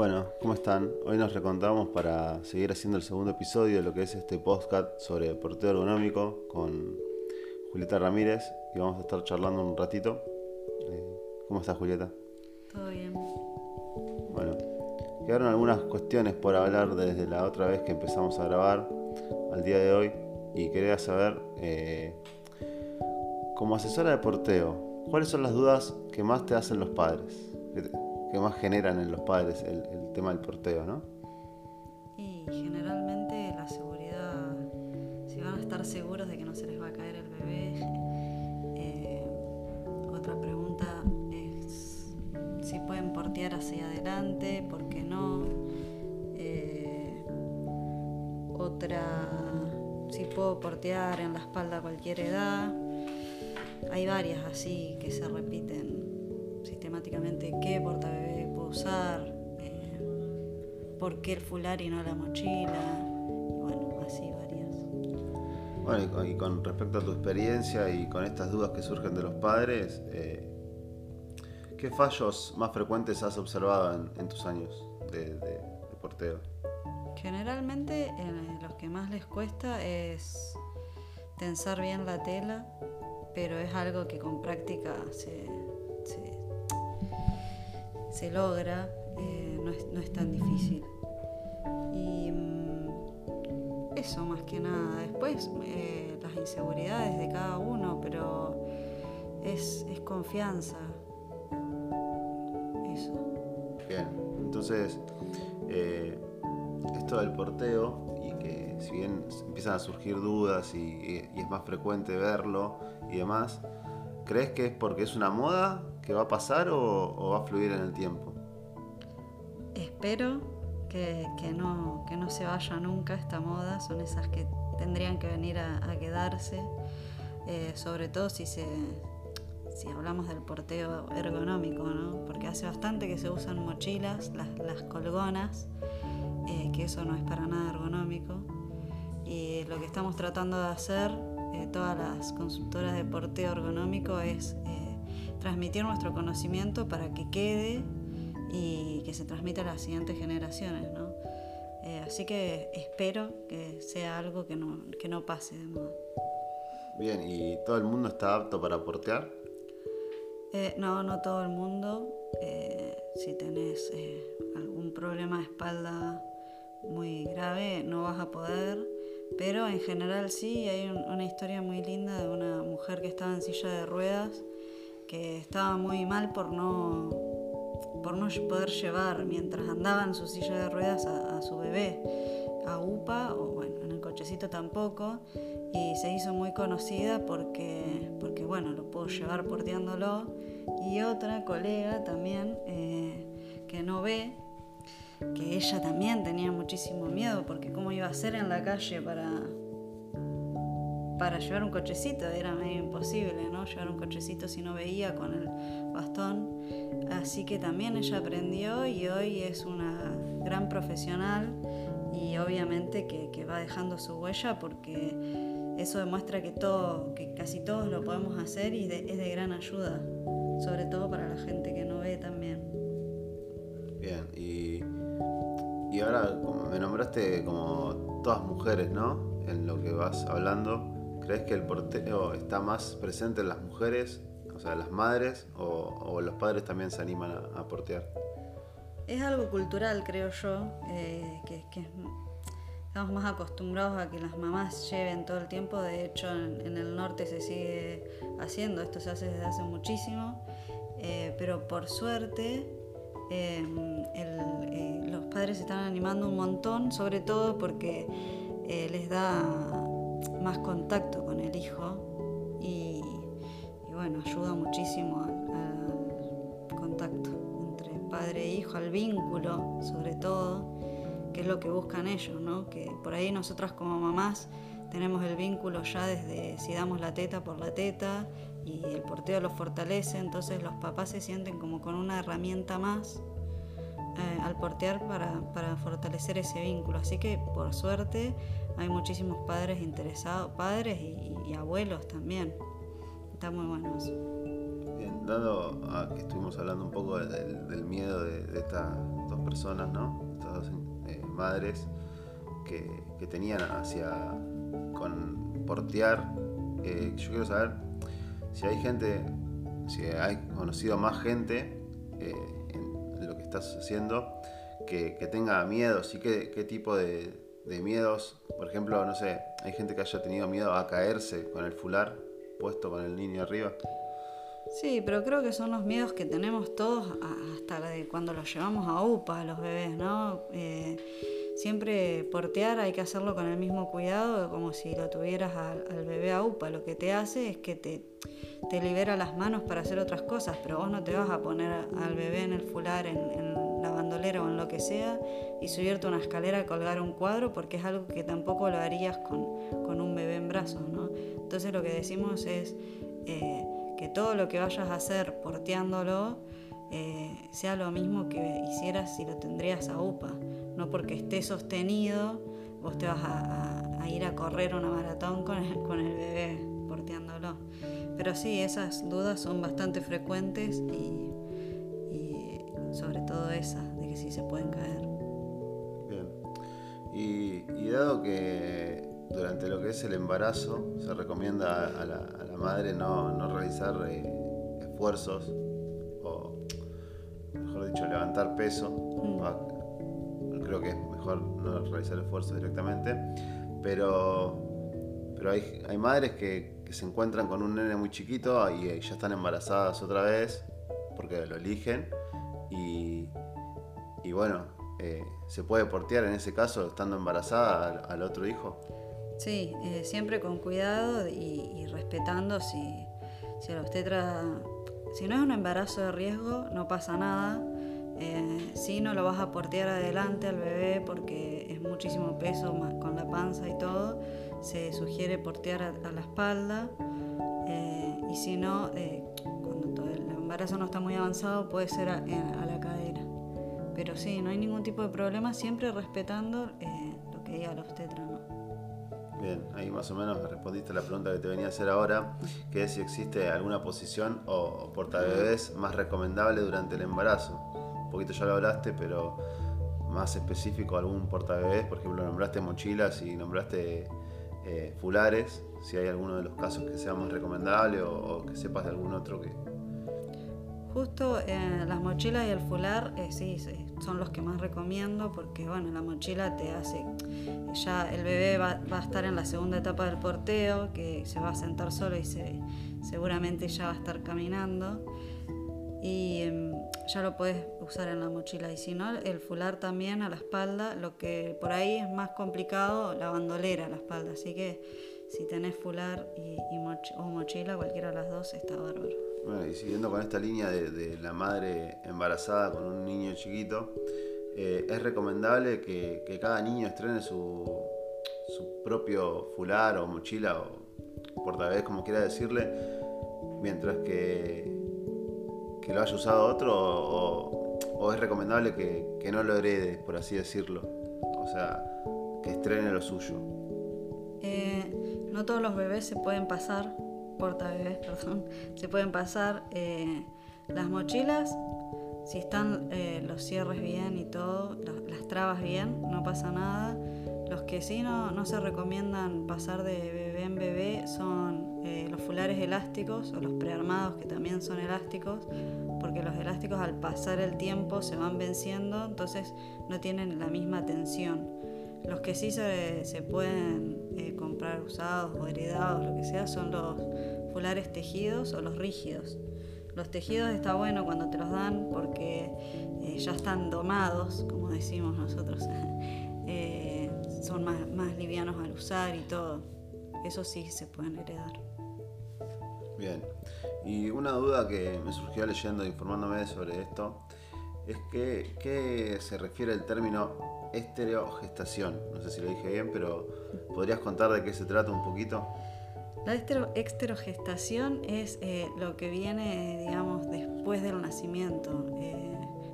Bueno, ¿cómo están? Hoy nos recontamos para seguir haciendo el segundo episodio de lo que es este podcast sobre porteo ergonómico con Julieta Ramírez y vamos a estar charlando un ratito. Eh, ¿Cómo estás, Julieta? Todo bien. Bueno, quedaron algunas cuestiones por hablar desde la otra vez que empezamos a grabar al día de hoy y quería saber, eh, como asesora de porteo, ¿cuáles son las dudas que más te hacen los padres? Que, más generan en los padres el, el tema del porteo, ¿no? Y generalmente la seguridad, si van a estar seguros de que no se les va a caer el bebé. Eh, otra pregunta es si pueden portear hacia adelante, ¿por qué no? Eh, otra, si puedo portear en la espalda a cualquier edad. Hay varias así que se repiten sistemáticamente. ¿Qué portabebé puedo usar? Eh, ¿Por qué el fular y no la mochila? Y bueno, así varias. Bueno, y con, y con respecto a tu experiencia y con estas dudas que surgen de los padres, eh, ¿qué fallos más frecuentes has observado en, en tus años de, de- de porteo? Generalmente eh, los que más les cuesta es tensar bien la tela, pero es algo que con práctica se, se logra, eh, no, es, no es tan difícil. Y mm, eso más que nada. Después eh, las inseguridades de cada uno, pero es, es confianza. Eso. Bien, entonces, eh, esto del porteo y que si bien empiezan a surgir dudas y, es más frecuente verlo y demás, ¿crees que es porque es una moda que va a pasar o, va a fluir en el tiempo? Espero que, que no, que no se vaya nunca esta moda, son esas que tendrían que venir a, a quedarse, eh, sobre todo si, se, si hablamos del porteo ergonómico, ¿no? porque hace bastante que se usan mochilas, las, las colgonas, eh, que eso no es para nada ergonómico. Y lo que estamos tratando de hacer, eh, todas las consultoras de porteo ergonómico, es eh, transmitir nuestro conocimiento para que quede y que se transmita a las siguientes generaciones. ¿no? Eh, así que espero que sea algo que no, que no pase de moda. Bien, ¿y todo el mundo está apto para portear? No, no todo el mundo. Si tenés algún problema de espalda muy grave, no vas a poder. Pero en general sí, hay un- una historia muy linda de una mujer que estaba en silla de ruedas, que estaba muy mal por no, por no poder llevar mientras andaba en su silla de ruedas a, su bebé a UPA, o bueno, en el cochecito tampoco, y se hizo muy conocida porque, porque bueno, lo puedo llevar porteándolo. Y otra colega también eh, que no ve, que ella también tenía muchísimo miedo porque cómo iba a ser en la calle para, para llevar un cochecito, era medio imposible, ¿no? Llevar un cochecito si no veía con el bastón. Así que también ella aprendió y hoy es una gran profesional y obviamente que, que va dejando su huella porque eso demuestra que todo, que casi todos lo podemos hacer y es de gran ayuda, sobre todo para la gente que no ve también. Y ahora me nombraste como todas mujeres, ¿no? En lo que vas hablando, ¿crees que el porteo está más presente en las mujeres, o sea, las madres, o, los padres también se animan a, portear? Es algo cultural, creo yo, eh, que, que estamos más acostumbrados a que las mamás lleven todo el tiempo. De hecho, en, en el norte se sigue haciendo, esto se hace desde hace muchísimo. Eh, pero por suerte, el- eh, los padres se están animando un montón, sobre todo porque eh, les da más contacto con el hijo y, y bueno, ayuda muchísimo al contacto entre padre e hijo, al vínculo sobre todo, que es lo que buscan ellos, ¿no? Que por ahí nosotras como mamás tenemos el vínculo ya desde si damos la teta por la teta y el porteo lo fortalece, entonces los papás se sienten como con una herramienta más eh, al portear para, para fortalecer ese vínculo. Así que por suerte hay muchísimos padres interesados, padres y, abuelos también. Está muy bueno eso. Bien, dado a que estuvimos hablando un poco del, miedo de, de esta- estos dos personas, ¿no? Estas dos eh, madres que, que, tenían hacia con portear. Eh, yo quiero saber si hay gente, si hay conocido más gente eh, en lo que estás haciendo que, tenga miedos y qué, tipo de, miedos. Por ejemplo, no sé, hay gente que haya tenido miedo a caerse con el fular puesto con el niño arriba. Sí, pero creo que son los miedos que tenemos todos hasta cuando los llevamos a UPA, a los bebés, ¿no? Eh, siempre portear hay que hacerlo con el mismo cuidado como si lo tuvieras al, bebé a UPA. Lo que te hace es que te, te, libera las manos para hacer otras cosas, pero vos no te vas a poner al bebé en el fular, en, la bandolera o en lo que sea y subirte una escalera a colgar un cuadro porque es algo que tampoco lo harías con, con un bebé en brazos, ¿no? Entonces lo que decimos es... Eh, que todo lo que vayas a hacer porteándolo eh, sea lo mismo que hicieras si lo tendrías a UPA. No porque esté sostenido, vos te vas a, ir a correr una maratón con el, bebé porteándolo. Pero sí, esas dudas son bastante frecuentes y, sobre todo esa, de que sí se pueden caer. Bien. y dado que durante lo que es el embarazo se recomienda a la, madre no, realizar eh, esfuerzos dicho, levantar peso. Mm. Creo que es mejor no realizar esfuerzos directamente, pero, pero hay, hay madres que, se encuentran con un nene muy chiquito y, ya están embarazadas otra vez porque lo eligen y, y bueno, eh, ¿se puede portear en ese caso estando embarazada al otro hijo? Sí, eh, siempre con cuidado y, respetando si, si la obstetra, si no es un embarazo de riesgo, no pasa nada. Eh, si no lo vas a portear adelante al bebé porque es muchísimo peso con la panza y todo, se sugiere portear a, la espalda. Eh, y si no, cuando el embarazo no está muy avanzado, puede ser a, la cadera. Pero sí, no hay ningún tipo de problema, siempre respetando lo que diga la obstetra. Bien, ahí más o menos me respondiste a la pregunta que te venía a hacer ahora, que es si existe alguna posición o portabebés más recomendable durante el embarazo. Un poquito ya lo hablaste, pero más específico algún portabebés, por ejemplo, nombraste mochilas y nombraste eh, fulares, si hay alguno de los casos que sea más recomendable o que sepas de algún otro que, Justo eh, las mochilas y el fular, eh, sí, son los que más recomiendo porque, bueno, la mochila te hace, ya el bebé va, a estar en la segunda etapa del porteo, que se va a sentar solo y se, seguramente ya va a estar caminando. Y em, ya lo puedes usar en la mochila. Y si no, el fular también a la espalda, lo que por ahí es más complicado, la bandolera a la espalda. Así que si tenés fular y, o mochila, cualquiera de las dos está bárbaro. Bueno, y siguiendo con esta línea de, la madre embarazada con un niño chiquito, eh, es recomendable que, cada niño estrene su, propio fular o mochila o portabés, como quiera decirle, mientras que, que lo haya usado otro o, es recomendable que, no lo herede, por así decirlo. O sea, que estrene lo suyo. Eh, no todos los bebés se pueden pasar bebés, perdón, se pueden pasar eh, las mochilas, si están eh, los cierres bien y todo, las trabas bien, no pasa nada. Los que sí no, no se recomiendan pasar de bebé en bebé son eh, los fulares elásticos o los prearmados que también son elásticos, porque los elásticos al pasar el tiempo se van venciendo, entonces no tienen la misma tensión. Los que sí se, se pueden comprar usados o heredados, lo que sea, son los fulares tejidos o los rígidos. Los tejidos está bueno cuando te los dan porque eh, ya están domados, como decimos nosotros. Eh, son más, más livianos al usar y todo. Eso sí se pueden heredar. Bien. Y una duda que me surgió leyendo e informándome sobre esto es que ¿qué se refiere el término estereogestación. No sé si lo dije bien, pero ¿podrías contar de qué se trata un poquito? La exterogestación es eh, lo que viene, digamos, después del nacimiento. Eh,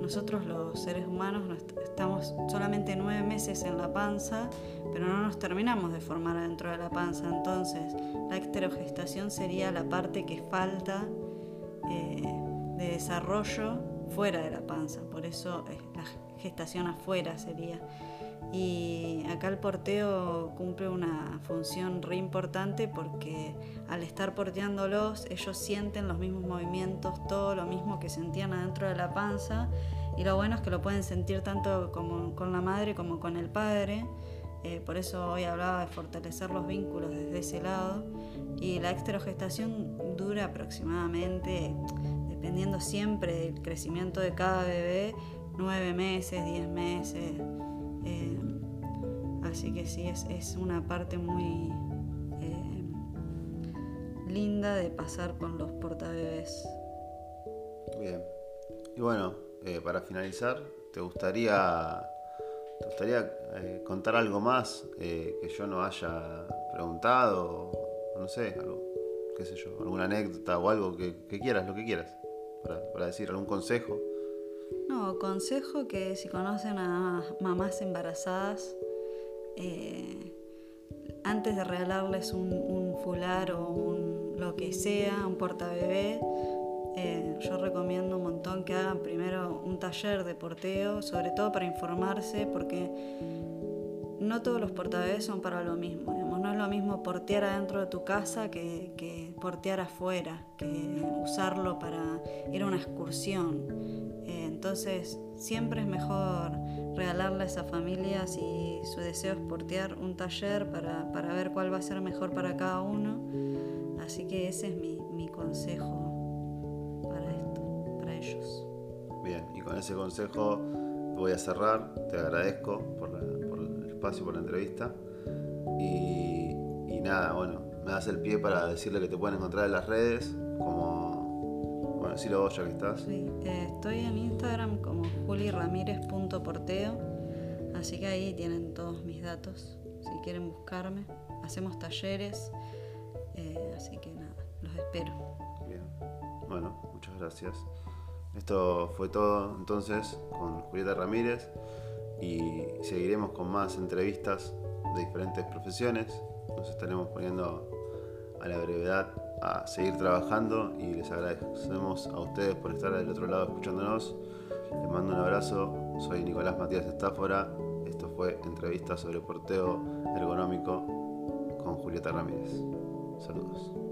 nosotros los seres humanos estamos solamente nueve meses en la panza, pero no nos terminamos de formar dentro de la panza. Entonces, la exterogestación sería la parte que falta eh, de desarrollo fuera de la panza. Por eso la gestación afuera sería. Y acá el porteo cumple una función re importante porque al estar porteándolos ellos sienten los mismos movimientos, todo lo mismo que sentían adentro de la panza. Y lo bueno es que lo pueden sentir tanto como con la madre como con el padre. Eh, por eso hoy hablaba de fortalecer los vínculos desde ese lado. Y la extragestación dura aproximadamente, dependiendo siempre del crecimiento de cada bebé, nueve meses, diez meses. Eh, así que sí, es, es una parte muy eh, linda de pasar con los portabebés. Bien. Y bueno, eh, para finalizar, ¿te gustaría, te gustaría contar algo más que yo no haya preguntado? No sé, algo, qué sé yo, alguna anécdota o algo que, quieras, lo que quieras, para, para decir, algún consejo. No, consejo que si conocen a mamás embarazadas, eh, antes de regalarles un, fular o un, lo que sea, un portabebé, eh, yo recomiendo un montón que hagan primero un taller de porteo, sobre todo para informarse, porque no todos los portabebés son para lo mismo. No es lo mismo portear adentro de tu casa que, que portear afuera, que usarlo para ir a una excursión. Entonces, siempre es mejor regalarle a esa familia, si su deseo es portear, un taller para, para, ver cuál va a ser mejor para cada uno. Así que ese es mi, mi consejo para esto, para ellos. Bien, y con ese consejo voy a cerrar. Te agradezco por, por el espacio, por la entrevista. Y, y, nada, bueno, me das el pie para decirle que te pueden encontrar en las redes como decirlo vos ya que estás. Sí, eh, estoy en Instagram como juliramírez.porteo, así que ahí tienen todos mis datos, si quieren buscarme. Hacemos talleres, eh, así que nada, los espero. Bien, bueno, muchas gracias. Esto fue todo entonces con Julieta Ramírez y seguiremos con más entrevistas de diferentes profesiones. Nos estaremos poniendo a la brevedad a seguir trabajando y les agradecemos a ustedes por estar del otro lado escuchándonos. Les mando un abrazo, soy Nicolás Matías Estáfora, esto fue entrevista sobre porteo ergonómico con Julieta Ramírez. Saludos.